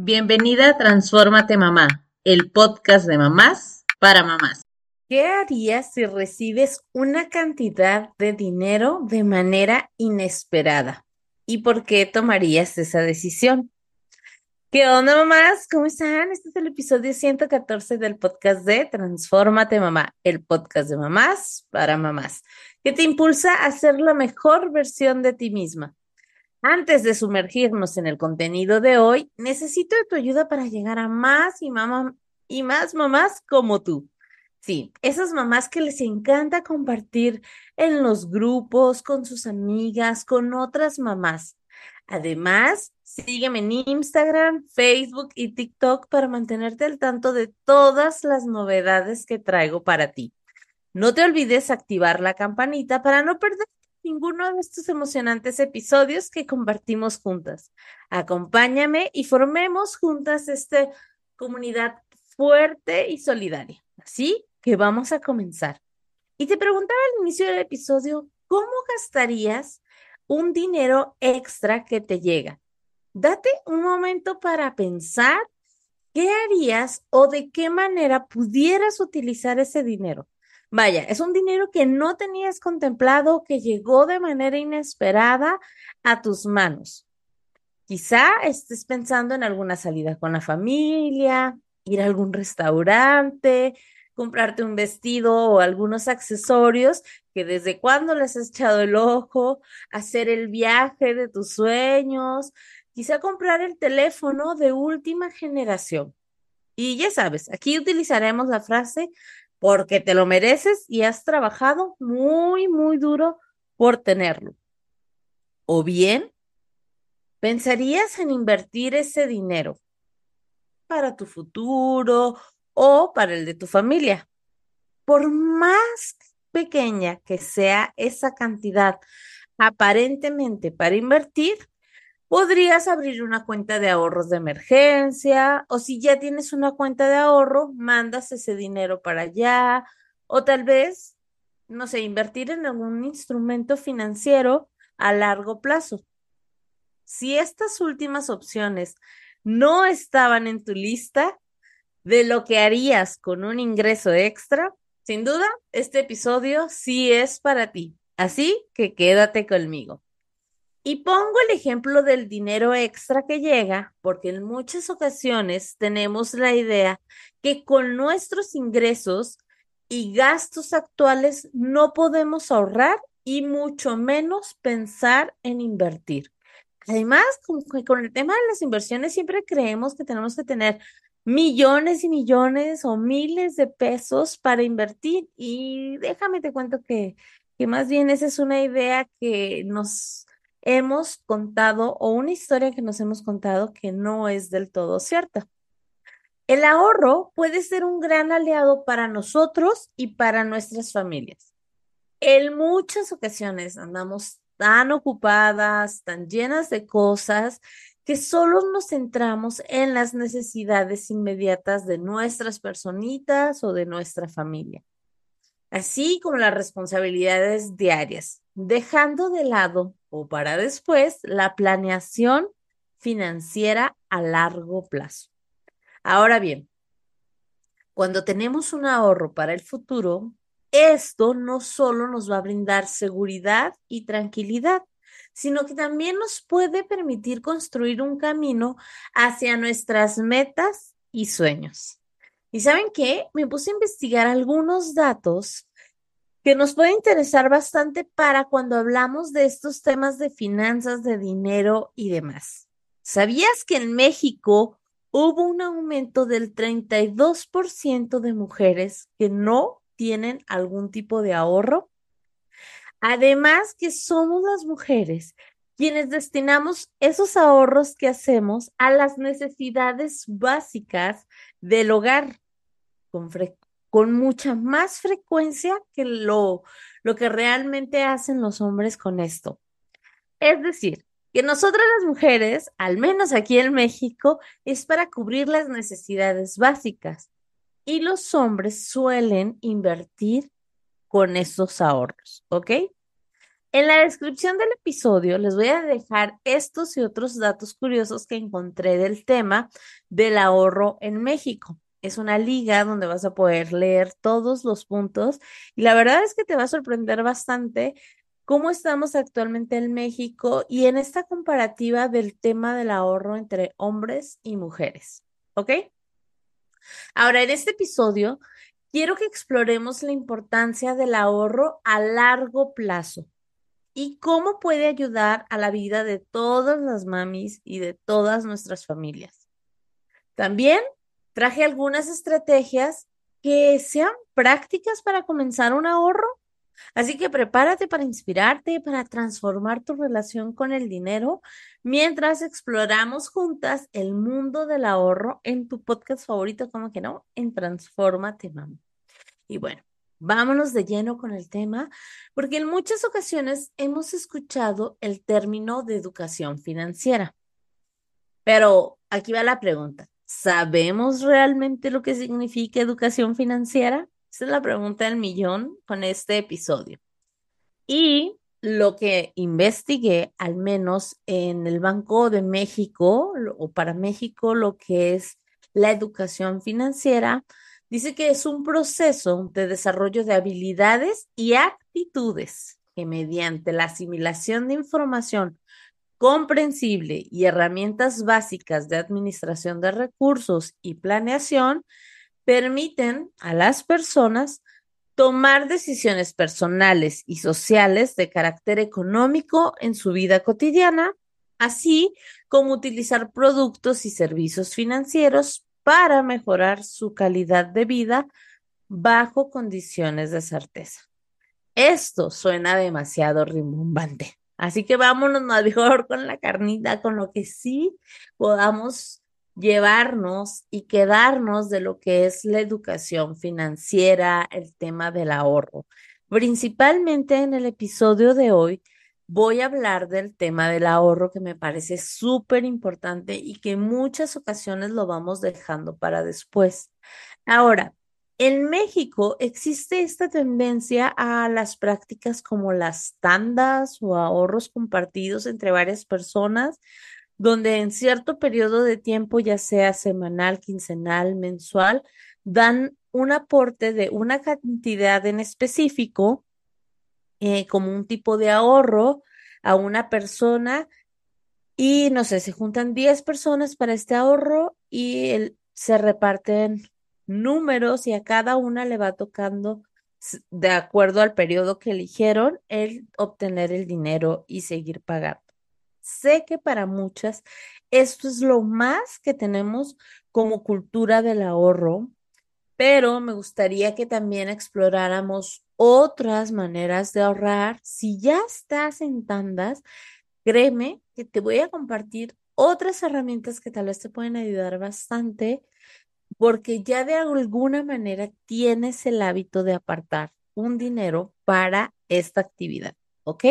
Bienvenida a Transfórmate Mamá, el podcast de mamás para mamás. ¿Qué harías si recibes una cantidad de dinero de manera inesperada? ¿Y por qué tomarías esa decisión? ¿Qué onda, mamás? ¿Cómo están? Este es el episodio 114 del podcast de Transfórmate Mamá, el podcast de mamás para mamás, que te impulsa a ser la mejor versión de ti misma. Antes de sumergirnos en el contenido de hoy, necesito de tu ayuda para llegar a más y, y más mamás como tú. Sí, esas mamás que les encanta compartir en los grupos, con sus amigas, con otras mamás. Además, sígueme en Instagram, Facebook y TikTok para mantenerte al tanto de todas las novedades que traigo para ti. No te olvides activar la campanita para no perder ninguno de estos emocionantes episodios que compartimos juntas. Acompáñame y formemos juntas esta comunidad fuerte y solidaria. Así que vamos a comenzar. Y te preguntaba al inicio del episodio, ¿cómo gastarías un dinero extra que te llega? Date un momento para pensar qué harías o de qué manera pudieras utilizar ese dinero. Vaya, es un dinero que no tenías contemplado, que llegó de manera inesperada a tus manos. Quizá estés pensando en alguna salida con la familia, ir a algún restaurante, comprarte un vestido o algunos accesorios que desde cuando les has echado el ojo, hacer el viaje de tus sueños, quizá comprar el teléfono de última generación. Y ya sabes, aquí utilizaremos la frase porque te lo mereces y has trabajado muy, muy duro por tenerlo. O bien, pensarías en invertir ese dinero para tu futuro o para el de tu familia. Por más pequeña que sea esa cantidad aparentemente para invertir, Podrías abrir una cuenta de ahorros de emergencia o si ya tienes una cuenta de ahorro, mandas ese dinero para allá o tal vez, no sé, invertir en algún instrumento financiero a largo plazo. Si estas últimas opciones no estaban en tu lista de lo que harías con un ingreso extra, sin duda, este episodio sí es para ti. Así que quédate conmigo. Y pongo el ejemplo del dinero extra que llega, porque en muchas ocasiones tenemos la idea que con nuestros ingresos y gastos actuales no podemos ahorrar y mucho menos pensar en invertir. Además, con, el tema de las inversiones siempre creemos que tenemos que tener millones y millones o miles de pesos para invertir y déjame te cuento que, que más bien esa es una idea que nos hemos contado o una historia que nos hemos contado que no es del todo cierta. El ahorro puede ser un gran aliado para nosotros y para nuestras familias. En muchas ocasiones andamos tan ocupadas, tan llenas de cosas, que solo nos centramos en las necesidades inmediatas de nuestras personitas o de nuestra familia, así como las responsabilidades diarias, dejando de lado o para después la planeación financiera a largo plazo. Ahora bien, cuando tenemos un ahorro para el futuro, esto no solo nos va a brindar seguridad y tranquilidad, sino que también nos puede permitir construir un camino hacia nuestras metas y sueños. ¿Y saben qué? Me puse a investigar algunos datos que nos puede interesar bastante para cuando hablamos de estos temas de finanzas, de dinero y demás. ¿Sabías que en México hubo un aumento del 32% de mujeres que no tienen algún tipo de ahorro? Además que somos las mujeres quienes destinamos esos ahorros que hacemos a las necesidades básicas del hogar, con, con mucha más frecuencia que lo, lo que realmente hacen los hombres con esto. Es decir, que nosotras las mujeres, al menos aquí en México, es para cubrir las necesidades básicas y los hombres suelen invertir con esos ahorros, ¿ok? En la descripción del episodio les voy a dejar estos y otros datos curiosos que encontré del tema del ahorro en México. Es una liga donde vas a poder leer todos los puntos y la verdad es que te va a sorprender bastante cómo estamos actualmente en México y en esta comparativa del tema del ahorro entre hombres y mujeres. ¿Ok? Ahora, en este episodio, quiero que exploremos la importancia del ahorro a largo plazo y cómo puede ayudar a la vida de todas las mamis y de todas nuestras familias. También traje algunas estrategias que sean prácticas para comenzar un ahorro. Así que prepárate para inspirarte, para transformar tu relación con el dinero, mientras exploramos juntas el mundo del ahorro en tu podcast favorito, como que no, en Transformate Mami. Y bueno, Vámonos de lleno con el tema, porque en muchas ocasiones hemos escuchado el término de educación financiera. Pero aquí va la pregunta. ¿Sabemos realmente lo que significa educación financiera? Esa es la pregunta del millón con este episodio. Y lo que investigué, al menos en el Banco de México o para México, lo que es la educación financiera, Dice que es un proceso de desarrollo de habilidades y actitudes que mediante la asimilación de información comprensible y herramientas básicas de administración de recursos y planeación permiten a las personas tomar decisiones personales y sociales de carácter económico en su vida cotidiana, así como utilizar productos y servicios financieros para mejorar su calidad de vida bajo condiciones de certeza. Esto suena demasiado rimbombante. Así que vámonos mejor con la carnita, con lo que sí podamos llevarnos y quedarnos de lo que es la educación financiera, el tema del ahorro. Principalmente en el episodio de hoy voy a hablar del tema del ahorro que me parece súper importante y que en muchas ocasiones lo vamos dejando para después. Ahora, en México existe esta tendencia a las prácticas como las tandas o ahorros compartidos entre varias personas, donde en cierto periodo de tiempo, ya sea semanal, quincenal, mensual, dan un aporte de una cantidad en específico eh, como un tipo de ahorro a una persona y no sé, se juntan 10 personas para este ahorro y se reparten números y a cada una le va tocando de acuerdo al periodo que eligieron el obtener el dinero y seguir pagando. Sé que para muchas esto es lo más que tenemos como cultura del ahorro, pero me gustaría que también exploráramos otras maneras de ahorrar. Si ya estás en tandas, créeme que te voy a compartir otras herramientas que tal vez te pueden ayudar bastante, porque ya de alguna manera tienes el hábito de apartar un dinero para esta actividad, ¿ok?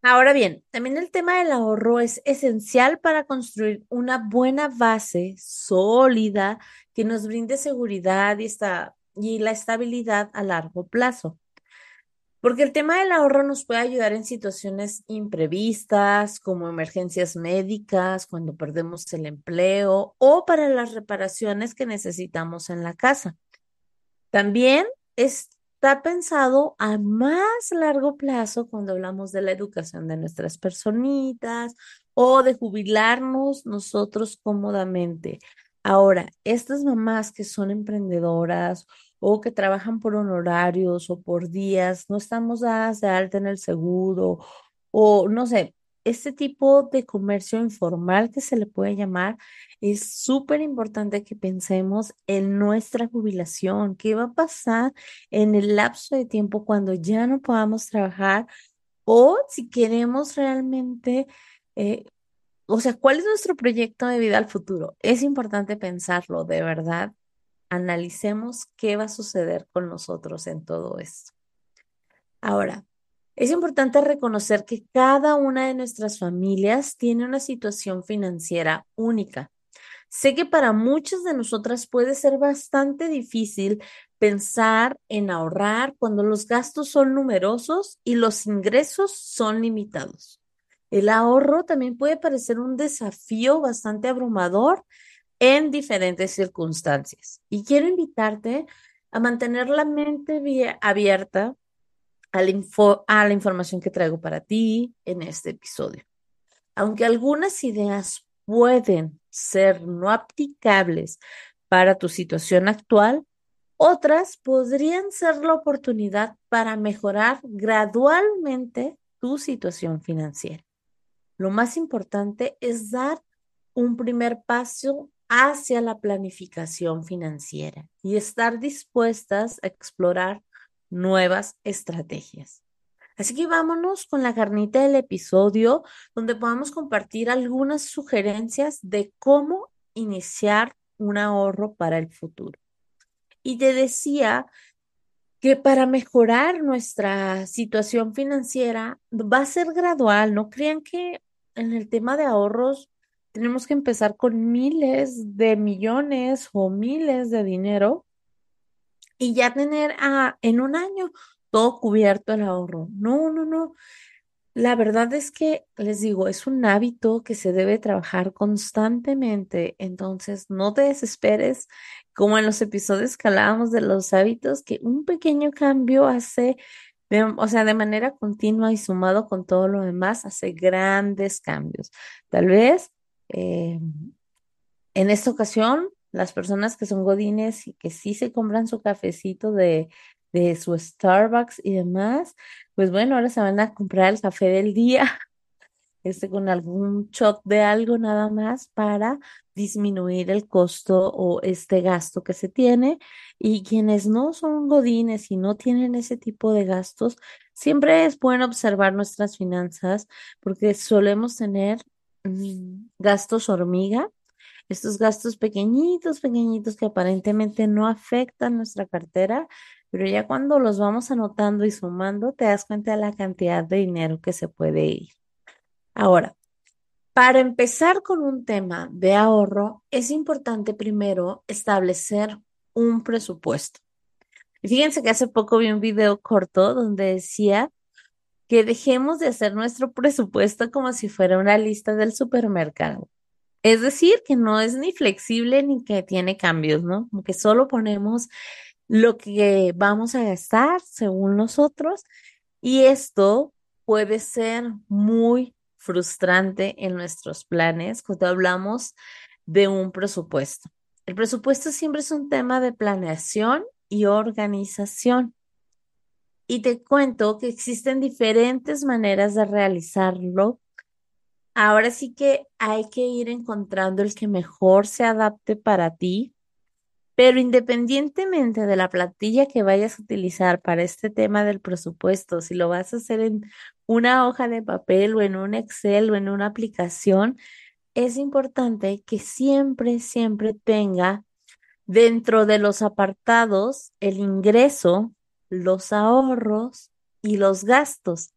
Ahora bien, también el tema del ahorro es esencial para construir una buena base sólida que nos brinde seguridad y, y la estabilidad a largo plazo. Porque el tema del ahorro nos puede ayudar en situaciones imprevistas, como emergencias médicas, cuando perdemos el empleo o para las reparaciones que necesitamos en la casa. También es está pensado a más largo plazo cuando hablamos de la educación de nuestras personitas o de jubilarnos nosotros cómodamente. Ahora, estas mamás que son emprendedoras o que trabajan por honorarios o por días, no estamos dadas de alta en el seguro o no sé, este tipo de comercio informal que se le puede llamar, es súper importante que pensemos en nuestra jubilación, qué va a pasar en el lapso de tiempo cuando ya no podamos trabajar o si queremos realmente, eh, o sea, cuál es nuestro proyecto de vida al futuro. Es importante pensarlo, de verdad. Analicemos qué va a suceder con nosotros en todo esto. Ahora, es importante reconocer que cada una de nuestras familias tiene una situación financiera única. Sé que para muchas de nosotras puede ser bastante difícil pensar en ahorrar cuando los gastos son numerosos y los ingresos son limitados. El ahorro también puede parecer un desafío bastante abrumador en diferentes circunstancias. Y quiero invitarte a mantener la mente abierta a la, a la información que traigo para ti en este episodio. Aunque algunas ideas pueden ser no aplicables para tu situación actual, otras podrían ser la oportunidad para mejorar gradualmente tu situación financiera. Lo más importante es dar un primer paso hacia la planificación financiera y estar dispuestas a explorar nuevas estrategias. Así que vámonos con la carnita del episodio donde podamos compartir algunas sugerencias de cómo iniciar un ahorro para el futuro. Y te decía que para mejorar nuestra situación financiera va a ser gradual. No crean que en el tema de ahorros tenemos que empezar con miles de millones o miles de dinero y ya tener ah, en un año todo cubierto el ahorro. No, no, no. La verdad es que les digo, es un hábito que se debe trabajar constantemente, entonces no te desesperes, como en los episodios que hablábamos de los hábitos, que un pequeño cambio hace, o sea, de manera continua y sumado con todo lo demás, hace grandes cambios. Tal vez eh, en esta ocasión, las personas que son godines y que sí se compran su cafecito de, de su Starbucks y demás, pues bueno, ahora se van a comprar el café del día, este con algún shot de algo nada más para disminuir el costo o este gasto que se tiene. Y quienes no son godines y no tienen ese tipo de gastos, siempre es bueno observar nuestras finanzas porque solemos tener gastos hormiga, estos gastos pequeñitos, pequeñitos que aparentemente no afectan nuestra cartera, pero ya cuando los vamos anotando y sumando, te das cuenta de la cantidad de dinero que se puede ir. Ahora, para empezar con un tema de ahorro, es importante primero establecer un presupuesto. Y fíjense que hace poco vi un video corto donde decía que dejemos de hacer nuestro presupuesto como si fuera una lista del supermercado. Es decir, que no es ni flexible ni que tiene cambios, ¿no? Como que solo ponemos lo que vamos a gastar según nosotros y esto puede ser muy frustrante en nuestros planes cuando hablamos de un presupuesto. El presupuesto siempre es un tema de planeación y organización. Y te cuento que existen diferentes maneras de realizarlo. Ahora sí que hay que ir encontrando el que mejor se adapte para ti, pero independientemente de la plantilla que vayas a utilizar para este tema del presupuesto, si lo vas a hacer en una hoja de papel o en un Excel o en una aplicación, es importante que siempre, siempre tenga dentro de los apartados el ingreso los ahorros y los gastos.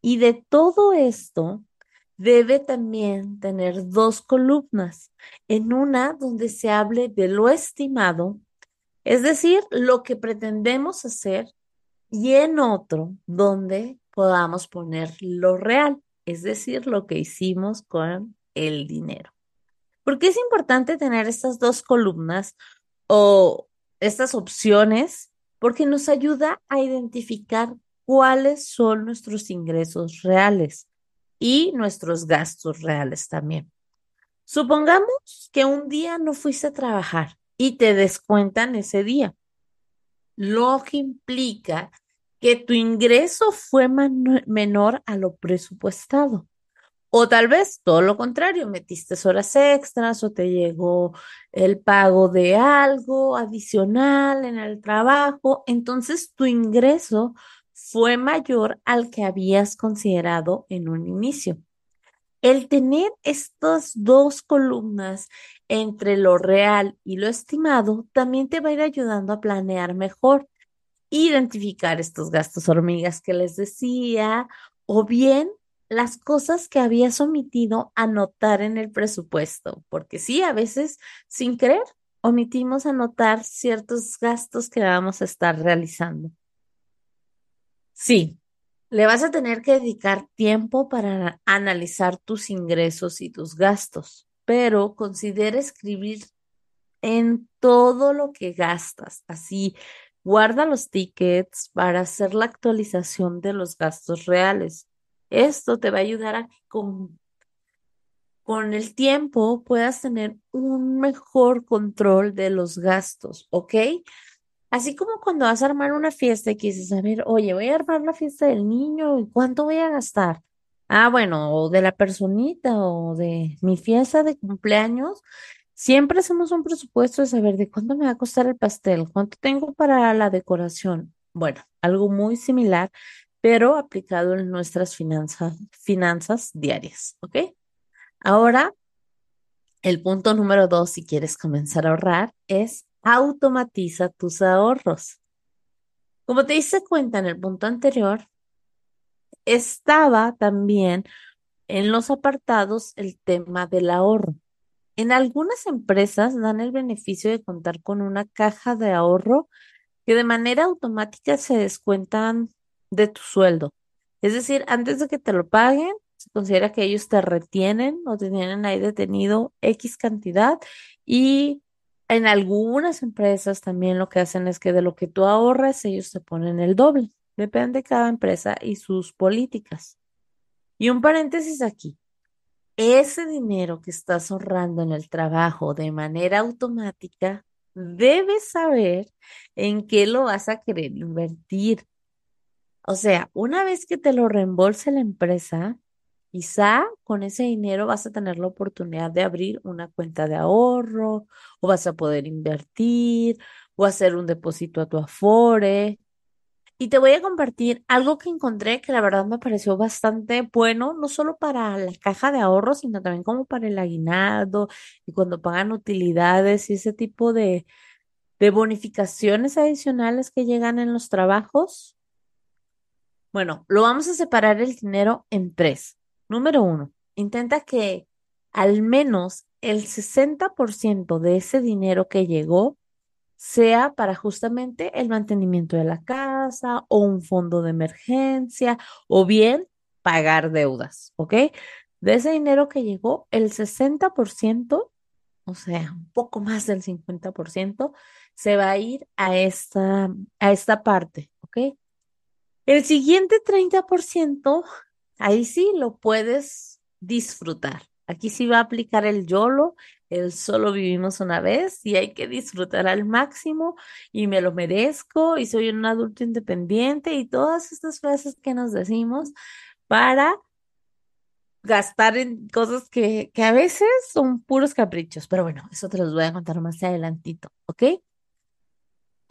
Y de todo esto debe también tener dos columnas. En una donde se hable de lo estimado, es decir, lo que pretendemos hacer, y en otro donde podamos poner lo real, es decir, lo que hicimos con el dinero. ¿Por qué es importante tener estas dos columnas o estas opciones porque nos ayuda a identificar cuáles son nuestros ingresos reales y nuestros gastos reales también. Supongamos que un día no fuiste a trabajar y te descuentan ese día, lo que implica que tu ingreso fue menor a lo presupuestado. O tal vez todo lo contrario, metiste horas extras o te llegó el pago de algo adicional en el trabajo. Entonces tu ingreso fue mayor al que habías considerado en un inicio. El tener estas dos columnas entre lo real y lo estimado también te va a ir ayudando a planear mejor, identificar estos gastos hormigas que les decía, o bien las cosas que habías omitido anotar en el presupuesto, porque sí, a veces sin creer omitimos anotar ciertos gastos que vamos a estar realizando. Sí, le vas a tener que dedicar tiempo para analizar tus ingresos y tus gastos, pero considera escribir en todo lo que gastas. Así, guarda los tickets para hacer la actualización de los gastos reales. Esto te va a ayudar a con, con el tiempo puedas tener un mejor control de los gastos, ¿ok? Así como cuando vas a armar una fiesta y quieres saber, oye, voy a armar la fiesta del niño y cuánto voy a gastar. Ah, bueno, o de la personita o de mi fiesta de cumpleaños. Siempre hacemos un presupuesto de saber de cuánto me va a costar el pastel, cuánto tengo para la decoración. Bueno, algo muy similar, pero aplicado en nuestras finanzas, diarias, ¿ok? Ahora, el punto número dos, si quieres comenzar a ahorrar, es automatiza tus ahorros. Como te diste cuenta en el punto anterior, estaba también en los apartados el tema del ahorro. En algunas empresas dan el beneficio de contar con una caja de ahorro que de manera automática se descuentan de tu sueldo. Es decir, antes de que te lo paguen, se considera que ellos te retienen o te tienen ahí detenido X cantidad y en algunas empresas también lo que hacen es que de lo que tú ahorras, ellos te ponen el doble. Depende de cada empresa y sus políticas. Y un paréntesis aquí. Ese dinero que estás ahorrando en el trabajo de manera automática, debes saber en qué lo vas a querer invertir. O sea, una vez que te lo reembolse la empresa, Quizá con ese dinero vas a tener la oportunidad de abrir una cuenta de ahorro o vas a poder invertir o hacer un depósito a tu Afore. Y te voy a compartir algo que encontré que la verdad me pareció bastante bueno, no solo para la caja de ahorros, sino también como para el aguinaldo y cuando pagan utilidades y ese tipo de, de bonificaciones adicionales que llegan en los trabajos. Bueno, lo vamos a separar el dinero en tres. Número uno, intenta que al menos el 60% de ese dinero que llegó sea para justamente el mantenimiento de la casa o un fondo de emergencia o bien pagar deudas, ¿ok? De ese dinero que llegó, el 60%, o sea, un poco más del 50%, se va a ir a esta, a esta parte, ¿ok? El siguiente 30% ahí sí lo puedes disfrutar. Aquí sí va a aplicar el YOLO, el solo vivimos una vez y hay que disfrutar al máximo y me lo merezco y soy un adulto independiente y todas estas frases que nos decimos para gastar en cosas que, que a veces son puros caprichos, pero bueno, eso te los voy a contar más adelantito, ¿ok?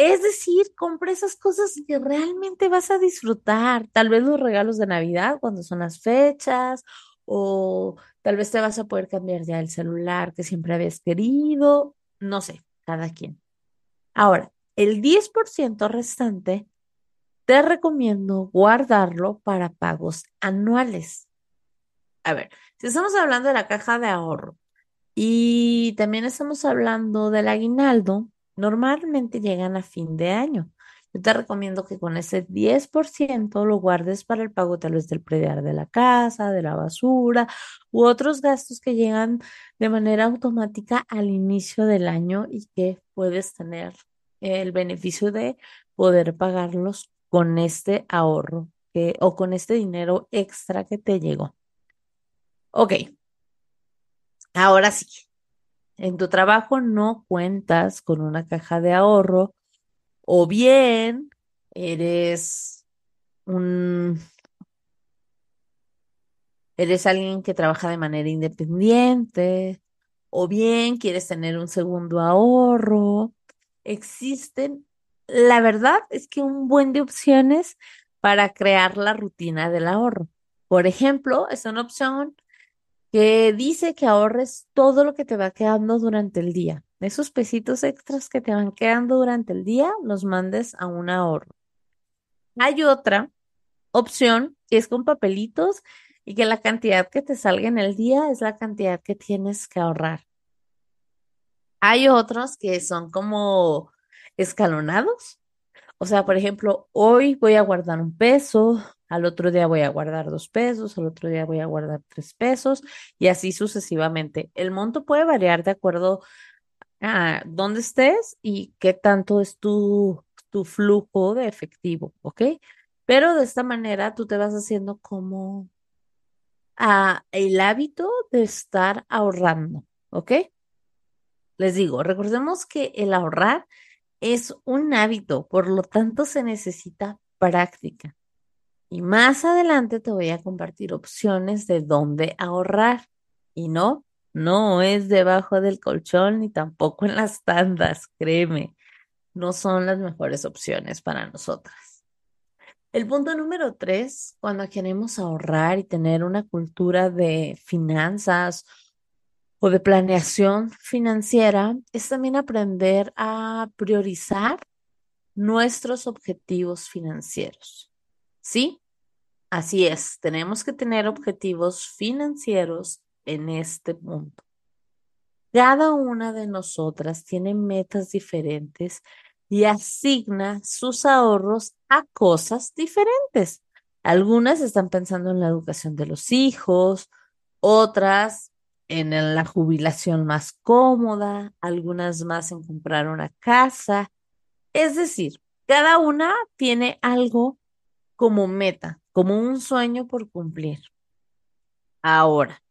Es decir, compra esas cosas que realmente vas a disfrutar. Tal vez los regalos de Navidad cuando son las fechas, o tal vez te vas a poder cambiar ya el celular que siempre habías querido. No sé, cada quien. Ahora, el 10% restante te recomiendo guardarlo para pagos anuales. A ver, si estamos hablando de la caja de ahorro y también estamos hablando del aguinaldo, Normalmente llegan a fin de año. Yo te recomiendo que con ese 10% lo guardes para el pago tal vez del prediar de la casa, de la basura u otros gastos que llegan de manera automática al inicio del año y que puedes tener el beneficio de poder pagarlos con este ahorro o con este dinero extra que te llegó. Ok, ahora sí, en tu trabajo no cuentas con una caja de ahorro o bien eres un eres alguien que trabaja de manera independiente o bien quieres tener un segundo ahorro. Existen, la verdad es que un buen de opciones para crear la rutina del ahorro. Por ejemplo, es una opción que dice que ahorres todo lo que te va quedando durante el día. Esos pesitos extras que te van quedando durante el día, los mandes a un ahorro. Hay otra opción que es con papelitos y que la cantidad que te salga en el día es la cantidad que tienes que ahorrar. Hay otros que son como escalonados. O sea, por ejemplo, hoy voy a guardar un peso, al otro día voy a guardar dos pesos, al otro día voy a guardar tres pesos y así sucesivamente. El monto puede variar de acuerdo a dónde estés y qué tanto es tu, tu flujo de efectivo, ¿ok? Pero de esta manera tú te vas haciendo como a el hábito de estar ahorrando, ¿ok? Les digo, recordemos que el ahorrar es un hábito, por lo tanto se necesita práctica. Y más adelante te voy a compartir opciones de dónde ahorrar. Y no, no es debajo del colchón ni tampoco en las tandas, créeme, no son las mejores opciones para nosotras. El punto número tres, cuando queremos ahorrar y tener una cultura de finanzas o de planeación financiera, es también aprender a priorizar nuestros objetivos financieros. ¿Sí? Así es, tenemos que tener objetivos financieros en este punto. Cada una de nosotras tiene metas diferentes y asigna sus ahorros a cosas diferentes. Algunas están pensando en la educación de los hijos, otras en la jubilación más cómoda, algunas más en comprar una casa. Es decir, cada una tiene algo como meta, como un sueño por cumplir. Ahora,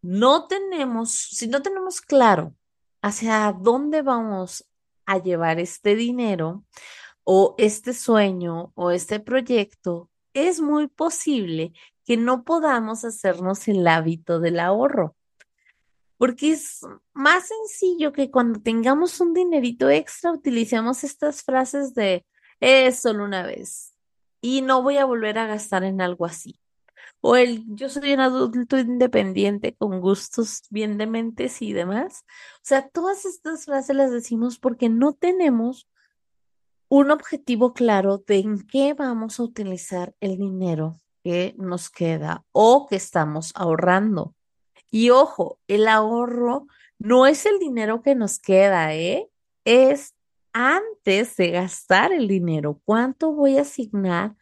no tenemos, si no tenemos claro hacia dónde vamos a llevar este dinero o este sueño o este proyecto, es muy posible que no podamos hacernos el hábito del ahorro. Porque es más sencillo que cuando tengamos un dinerito extra, utilicemos estas frases de es solo una vez y no voy a volver a gastar en algo así. O el yo soy un adulto independiente con gustos bien dementes y demás. O sea, todas estas frases las decimos porque no tenemos un objetivo claro de en qué vamos a utilizar el dinero que nos queda o que estamos ahorrando. Y ojo, el ahorro no es el dinero que nos queda, ¿eh? Es antes de gastar el dinero. ¿Cuánto voy a asignar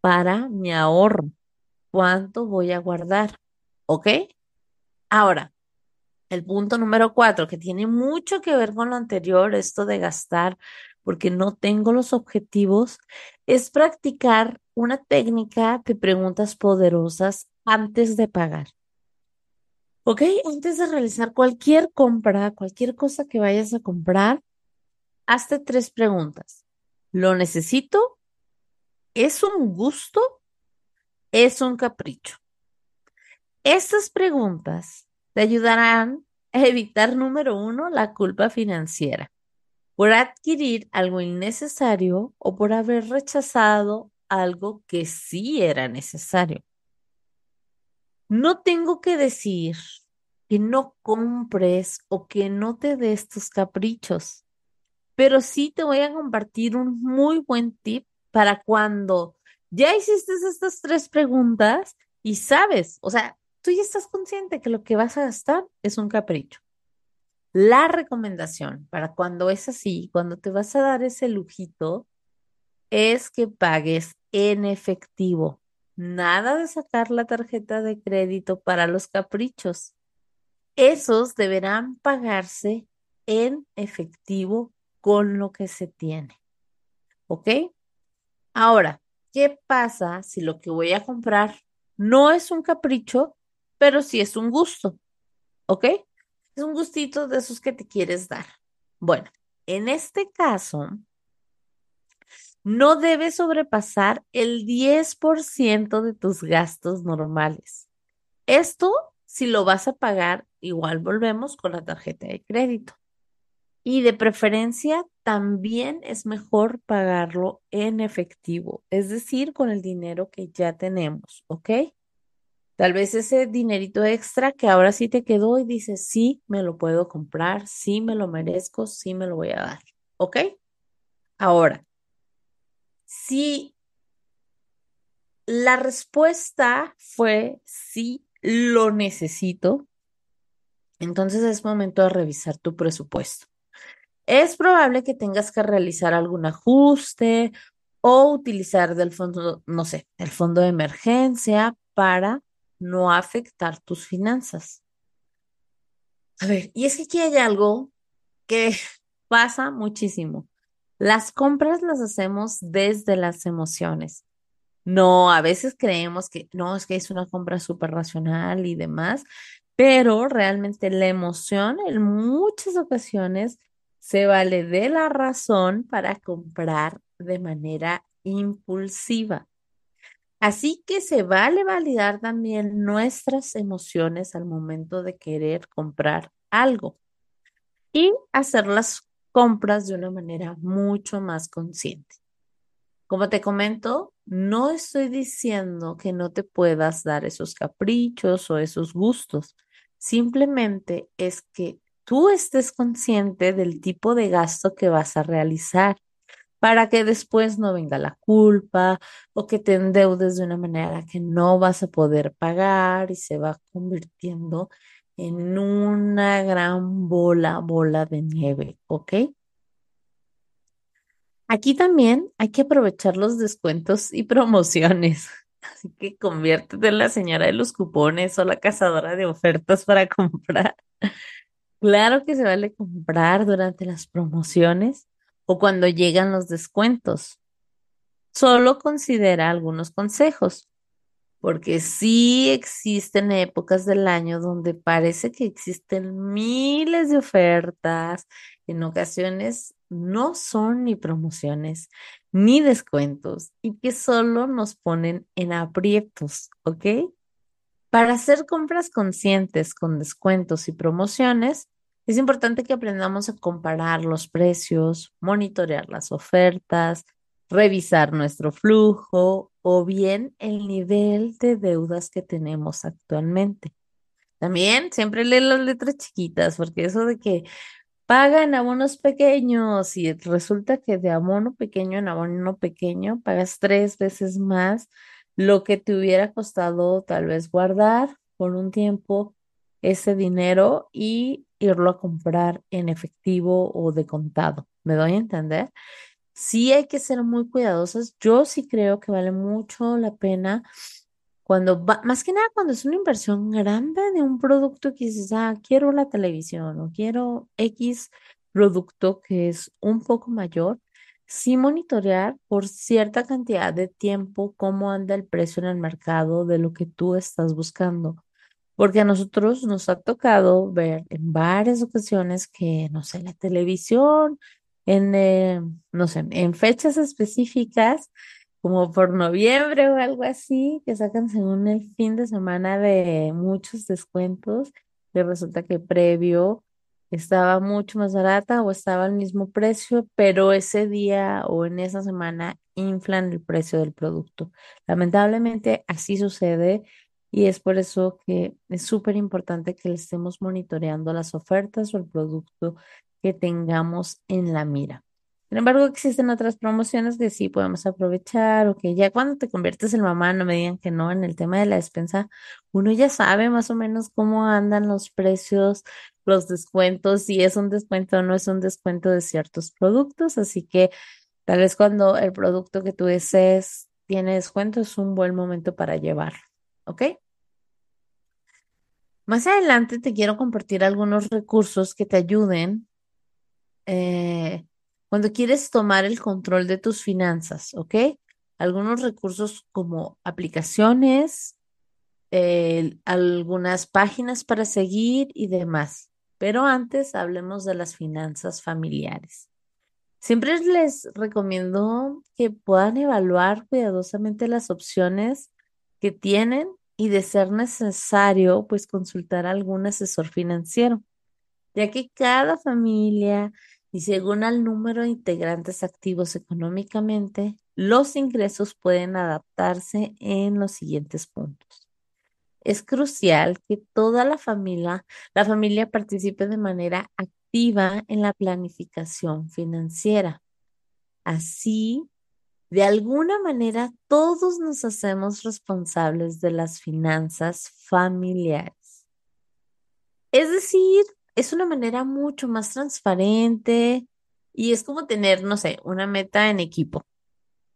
para mi ahorro? ¿Cuánto voy a guardar? ¿Ok? Ahora, el punto número cuatro, que tiene mucho que ver con lo anterior, esto de gastar porque no tengo los objetivos, es practicar una técnica de preguntas poderosas antes de pagar. ¿Ok? Antes de realizar cualquier compra, cualquier cosa que vayas a comprar, hazte tres preguntas. ¿Lo necesito? ¿Es un gusto? ¿Es un capricho? Estas preguntas te ayudarán a evitar, número uno, la culpa financiera por adquirir algo innecesario o por haber rechazado algo que sí era necesario. No tengo que decir que no compres o que no te des tus caprichos, pero sí te voy a compartir un muy buen tip para cuando ya hiciste estas tres preguntas y sabes, o sea, tú ya estás consciente que lo que vas a gastar es un capricho. La recomendación para cuando es así, cuando te vas a dar ese lujito, es que pagues en efectivo. Nada de sacar la tarjeta de crédito para los caprichos. Esos deberán pagarse en efectivo con lo que se tiene. ¿Ok? Ahora, ¿qué pasa si lo que voy a comprar no es un capricho, pero sí es un gusto? ¿Ok? Es un gustito de esos que te quieres dar. Bueno, en este caso, no debes sobrepasar el 10% de tus gastos normales. Esto, si lo vas a pagar, igual volvemos con la tarjeta de crédito. Y de preferencia, también es mejor pagarlo en efectivo, es decir, con el dinero que ya tenemos, ¿ok? Tal vez ese dinerito extra que ahora sí te quedó y dices, sí, me lo puedo comprar, sí, me lo merezco, sí, me lo voy a dar. ¿Ok? Ahora, si la respuesta fue sí, lo necesito, Entonces es momento de revisar tu presupuesto. Es probable que tengas que realizar algún ajuste o utilizar del fondo, no sé, el fondo de emergencia para no afectar tus finanzas. A ver, y es que aquí hay algo que pasa muchísimo. Las compras las hacemos desde las emociones. No, a veces creemos que no, es que es una compra súper racional y demás, pero realmente la emoción en muchas ocasiones se vale de la razón para comprar de manera impulsiva. Así que se vale validar también nuestras emociones al momento de querer comprar algo y hacer las compras de una manera mucho más consciente. Como te comento, no estoy diciendo que no te puedas dar esos caprichos o esos gustos. Simplemente es que tú estés consciente del tipo de gasto que vas a realizar para que después no venga la culpa o que te endeudes de una manera que no vas a poder pagar y se va convirtiendo en una gran bola, bola de nieve, ¿ok? Aquí también hay que aprovechar los descuentos y promociones. Así que conviértete en la señora de los cupones o la cazadora de ofertas para comprar. Claro que se vale comprar durante las promociones o cuando llegan los descuentos. Solo considera algunos consejos porque sí existen épocas del año donde parece que existen miles de ofertas, en ocasiones no son ni promociones ni descuentos y que solo nos ponen en aprietos, ¿ok? Para hacer compras conscientes con descuentos y promociones, es importante que aprendamos a comparar los precios, monitorear las ofertas, revisar nuestro flujo o bien el nivel de deudas que tenemos actualmente. También siempre lee las letras chiquitas, porque eso de que pagan abonos pequeños y resulta que de abono pequeño en abono pequeño pagas tres veces más lo que te hubiera costado tal vez guardar por un tiempo ese dinero y irlo a comprar en efectivo o de contado. ¿Me doy a entender? sí hay que ser muy cuidadosas. Yo sí creo que vale mucho la pena cuando va, más que nada cuando es una inversión grande de un producto que dices, ah, quiero la televisión o quiero X producto que es un poco mayor, sí monitorear por cierta cantidad de tiempo cómo anda el precio en el mercado de lo que tú estás buscando. Porque a nosotros nos ha tocado ver en varias ocasiones que, no sé, la televisión en, eh, no sé, en fechas específicas, como por noviembre o algo así, que sacan según el fin de semana de muchos descuentos, y resulta que previo estaba mucho más barata o estaba al mismo precio, pero ese día o en esa semana inflan el precio del producto. Lamentablemente así sucede y es por eso que es súper importante que le estemos monitoreando las ofertas o el producto que tengamos en la mira. Sin embargo, existen otras promociones que sí podemos aprovechar o que ya cuando te conviertes en mamá, no me digan que no, en el tema de la despensa, uno ya sabe más o menos cómo andan los precios, los descuentos, si es un descuento o no es un descuento de ciertos productos, así que tal vez cuando el producto que tú desees tiene descuento es un buen momento para llevarlo, ¿ok? Más adelante te quiero compartir algunos recursos que te ayuden eh, cuando quieres tomar el control de tus finanzas, ¿ok? Algunos recursos como aplicaciones, algunas páginas para seguir y demás. Pero antes hablemos de las finanzas familiares. Siempre les recomiendo que puedan evaluar cuidadosamente las opciones que tienen y de ser necesario, pues consultar a algún asesor financiero, ya que cada familia y según el número de integrantes activos económicamente, los ingresos pueden adaptarse en los siguientes puntos. Es crucial que toda la familia, la familia participe de manera activa en la planificación financiera. Así, de alguna manera, todos nos hacemos responsables de las finanzas familiares. Es decir, es una manera mucho más transparente y es como tener, no sé, una meta en equipo.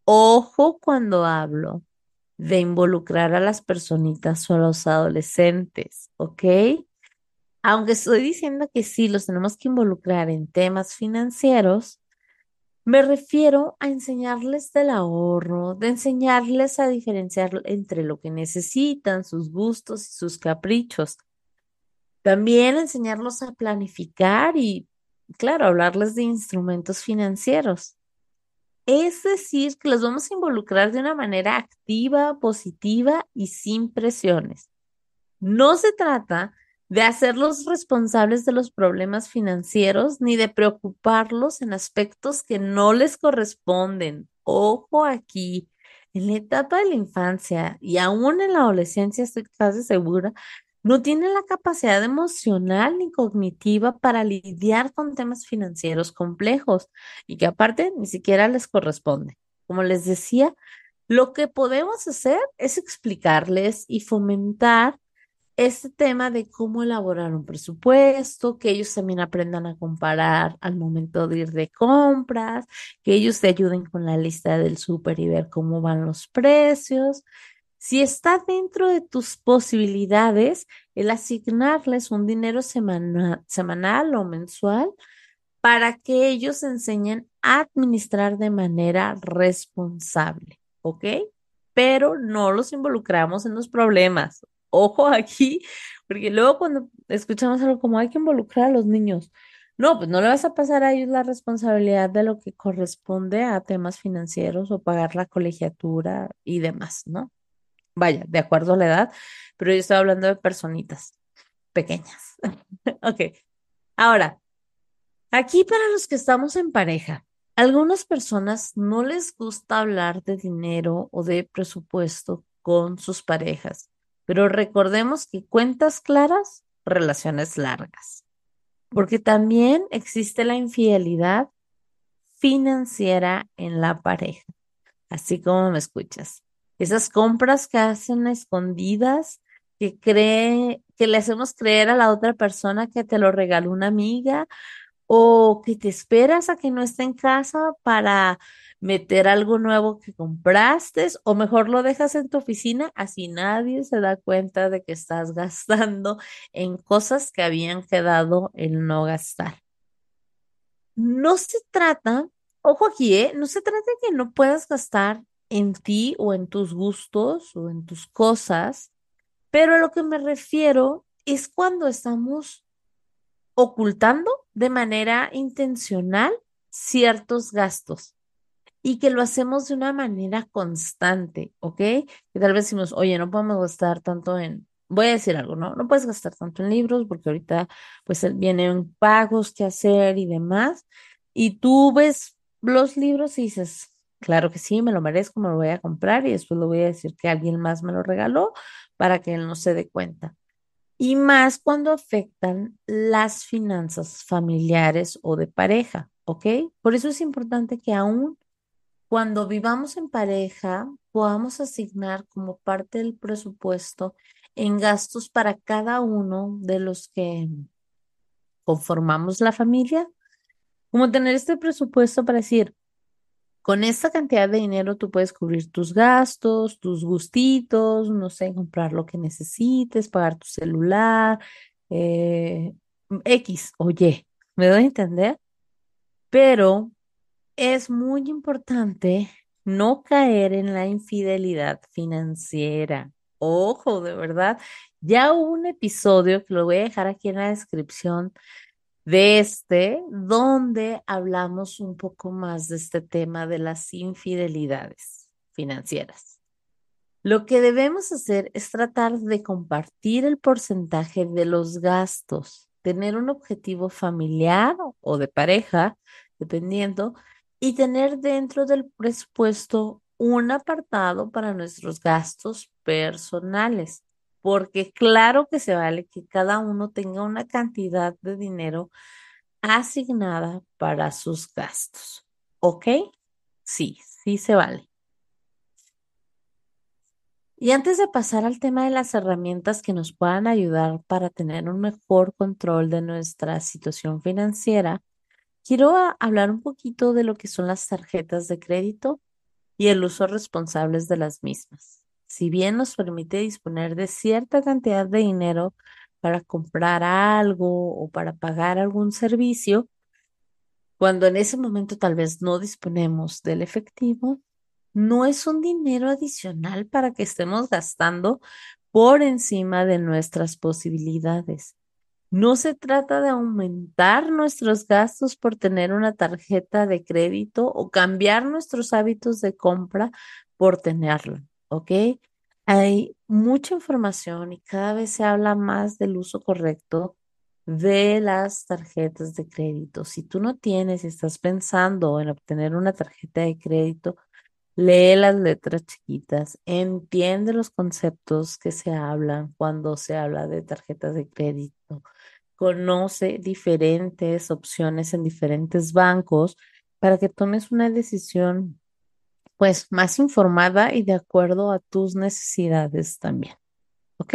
Ojo cuando hablo de involucrar a las personitas o a los adolescentes, ¿ok? Aunque estoy diciendo que sí, los tenemos que involucrar en temas financieros, me refiero a enseñarles del ahorro, de enseñarles a diferenciar entre lo que necesitan, sus gustos y sus caprichos. También enseñarlos a planificar y, claro, hablarles de instrumentos financieros. Es decir, que los vamos a involucrar de una manera activa, positiva y sin presiones. No se trata de hacerlos responsables de los problemas financieros ni de preocuparlos en aspectos que no les corresponden. Ojo aquí, en la etapa de la infancia y aún en la adolescencia, estoy casi segura, no tienen la capacidad emocional ni cognitiva para lidiar con temas financieros complejos y que aparte ni siquiera les corresponde. Como les decía, lo que podemos hacer es explicarles y fomentar este tema de cómo elaborar un presupuesto, que ellos también aprendan a comparar al momento de ir de compras, que ellos te ayuden con la lista del súper y ver cómo van los precios, si está dentro de tus posibilidades el asignarles un dinero semanal o mensual para que ellos enseñen a administrar de manera responsable, ¿ok? Pero no los involucramos en los problemas. Ojo aquí, porque luego cuando escuchamos algo como hay que involucrar a los niños, no, pues no le vas a pasar a ellos la responsabilidad de lo que corresponde a temas financieros o pagar la colegiatura y demás, ¿no? Vaya, de acuerdo a la edad, pero yo estoy hablando de personitas pequeñas. ok. Ahora, aquí para los que estamos en pareja, algunas personas no les gusta hablar de dinero o de presupuesto con sus parejas, pero recordemos que cuentas claras, relaciones largas, porque también existe la infidelidad financiera en la pareja, así como me escuchas. Esas compras que hacen escondidas, que cree, que le hacemos creer a la otra persona que te lo regaló una amiga o que te esperas a que no esté en casa para meter algo nuevo que compraste o mejor lo dejas en tu oficina, así nadie se da cuenta de que estás gastando en cosas que habían quedado en no gastar. No se trata, ojo aquí, ¿eh? no se trata de que no puedas gastar en ti o en tus gustos o en tus cosas, pero a lo que me refiero es cuando estamos ocultando de manera intencional ciertos gastos y que lo hacemos de una manera constante, ¿ok? Que tal vez decimos, oye, no podemos gastar tanto en, voy a decir algo, ¿no? No puedes gastar tanto en libros porque ahorita pues vienen pagos que hacer y demás, y tú ves los libros y dices, Claro que sí, me lo merezco, me lo voy a comprar y después le voy a decir que alguien más me lo regaló para que él no se dé cuenta. Y más cuando afectan las finanzas familiares o de pareja, ¿ok? Por eso es importante que aún cuando vivamos en pareja podamos asignar como parte del presupuesto en gastos para cada uno de los que conformamos la familia, como tener este presupuesto para decir, con esa cantidad de dinero tú puedes cubrir tus gastos, tus gustitos, no sé, comprar lo que necesites, pagar tu celular, eh, X o Y, ¿me doy a entender? Pero es muy importante no caer en la infidelidad financiera. Ojo, de verdad. Ya hubo un episodio que lo voy a dejar aquí en la descripción de este, donde hablamos un poco más de este tema de las infidelidades financieras. Lo que debemos hacer es tratar de compartir el porcentaje de los gastos, tener un objetivo familiar o de pareja, dependiendo, y tener dentro del presupuesto un apartado para nuestros gastos personales porque claro que se vale que cada uno tenga una cantidad de dinero asignada para sus gastos. ¿Ok? Sí, sí se vale. Y antes de pasar al tema de las herramientas que nos puedan ayudar para tener un mejor control de nuestra situación financiera, quiero hablar un poquito de lo que son las tarjetas de crédito y el uso responsable de las mismas. Si bien nos permite disponer de cierta cantidad de dinero para comprar algo o para pagar algún servicio, cuando en ese momento tal vez no disponemos del efectivo, no es un dinero adicional para que estemos gastando por encima de nuestras posibilidades. No se trata de aumentar nuestros gastos por tener una tarjeta de crédito o cambiar nuestros hábitos de compra por tenerla, ¿ok? Hay mucha información y cada vez se habla más del uso correcto de las tarjetas de crédito. Si tú no tienes y estás pensando en obtener una tarjeta de crédito, Lee las letras chiquitas, entiende los conceptos que se hablan cuando se habla de tarjetas de crédito, conoce diferentes opciones en diferentes bancos para que tomes una decisión pues más informada y de acuerdo a tus necesidades también. ¿Ok?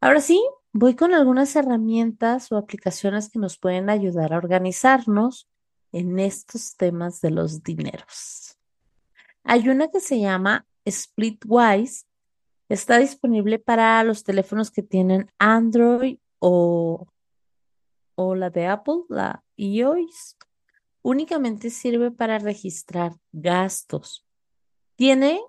Ahora sí, voy con algunas herramientas o aplicaciones que nos pueden ayudar a organizarnos en estos temas de los dineros. Hay una que se llama Splitwise. Está disponible para los teléfonos que tienen Android o, o la de Apple, la iOS. Únicamente sirve para registrar gastos. Tiene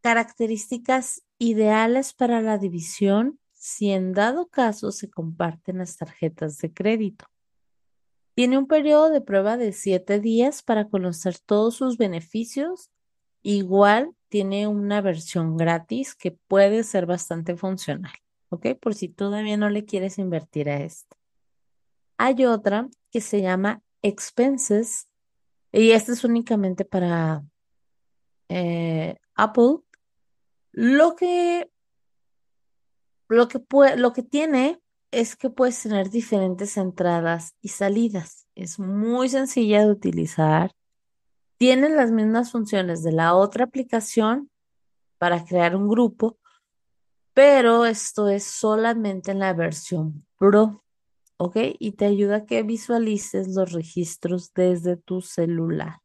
características ideales para la división si en dado caso se comparten las tarjetas de crédito. Tiene un periodo de prueba de siete días para conocer todos sus beneficios Igual tiene una versión gratis que puede ser bastante funcional, ¿ok? Por si todavía no le quieres invertir a este. Hay otra que se llama Expenses y esta es únicamente para eh, Apple. Lo que, lo que, lo que tiene es que puedes tener diferentes entradas y salidas. Es muy sencilla de utilizar tienen las mismas funciones de la otra aplicación para crear un grupo, pero esto es solamente en la versión Pro, ¿ok? Y te ayuda a que visualices los registros desde tu celular.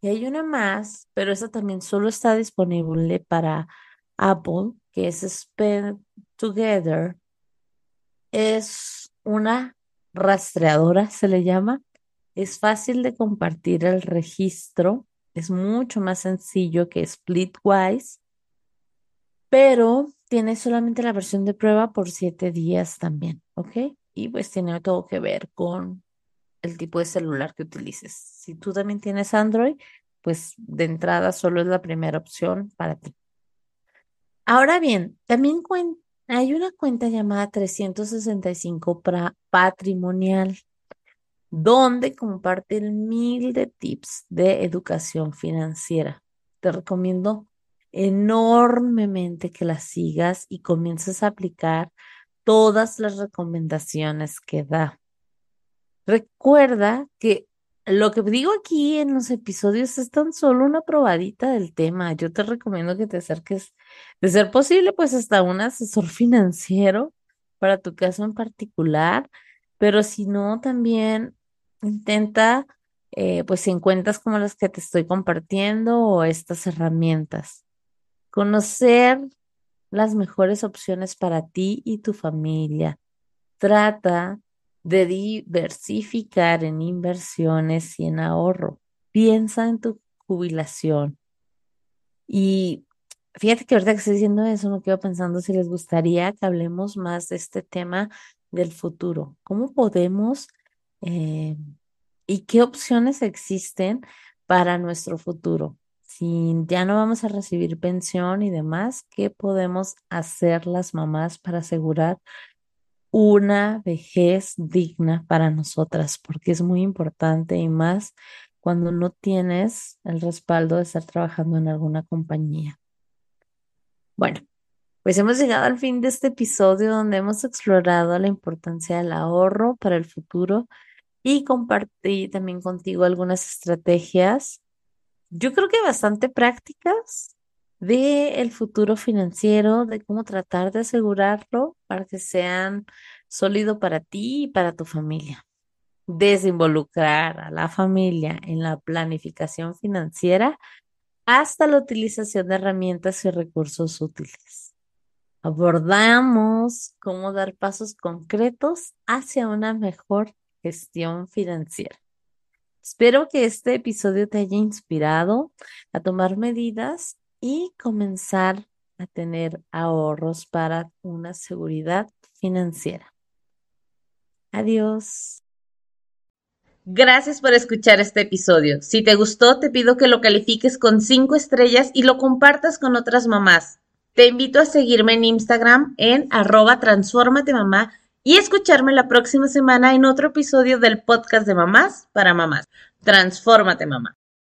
Y hay una más, pero esa también solo está disponible para Apple, que es Spend Together. Es una rastreadora, se le llama, es fácil de compartir el registro, es mucho más sencillo que Splitwise, pero tiene solamente la versión de prueba por siete días también, ¿ok? Y pues tiene todo que ver con el tipo de celular que utilices. Si tú también tienes Android, pues de entrada solo es la primera opción para ti. Ahora bien, también hay una cuenta llamada 365 patrimonial donde comparten mil de tips de educación financiera. Te recomiendo enormemente que las sigas y comiences a aplicar todas las recomendaciones que da. Recuerda que lo que digo aquí en los episodios es tan solo una probadita del tema. Yo te recomiendo que te acerques, de ser posible, pues hasta un asesor financiero para tu caso en particular, pero si no, también Intenta, eh, pues si encuentras como las que te estoy compartiendo o estas herramientas, conocer las mejores opciones para ti y tu familia. Trata de diversificar en inversiones y en ahorro. Piensa en tu jubilación. Y fíjate que ahorita que estoy diciendo eso, me quedo pensando si les gustaría que hablemos más de este tema del futuro. ¿Cómo podemos eh, y qué opciones existen para nuestro futuro. Si ya no vamos a recibir pensión y demás, ¿qué podemos hacer las mamás para asegurar una vejez digna para nosotras? Porque es muy importante y más cuando no tienes el respaldo de estar trabajando en alguna compañía. Bueno, pues hemos llegado al fin de este episodio donde hemos explorado la importancia del ahorro para el futuro y compartí también contigo algunas estrategias, yo creo que bastante prácticas de el futuro financiero, de cómo tratar de asegurarlo para que sean sólido para ti y para tu familia. Desinvolucrar a la familia en la planificación financiera hasta la utilización de herramientas y recursos útiles. Abordamos cómo dar pasos concretos hacia una mejor gestión financiera. Espero que este episodio te haya inspirado a tomar medidas y comenzar a tener ahorros para una seguridad financiera. Adiós. Gracias por escuchar este episodio. Si te gustó, te pido que lo califiques con cinco estrellas y lo compartas con otras mamás. Te invito a seguirme en Instagram en arroba mamá y escucharme la próxima semana en otro episodio del podcast de mamás para mamás. Transfórmate mamá.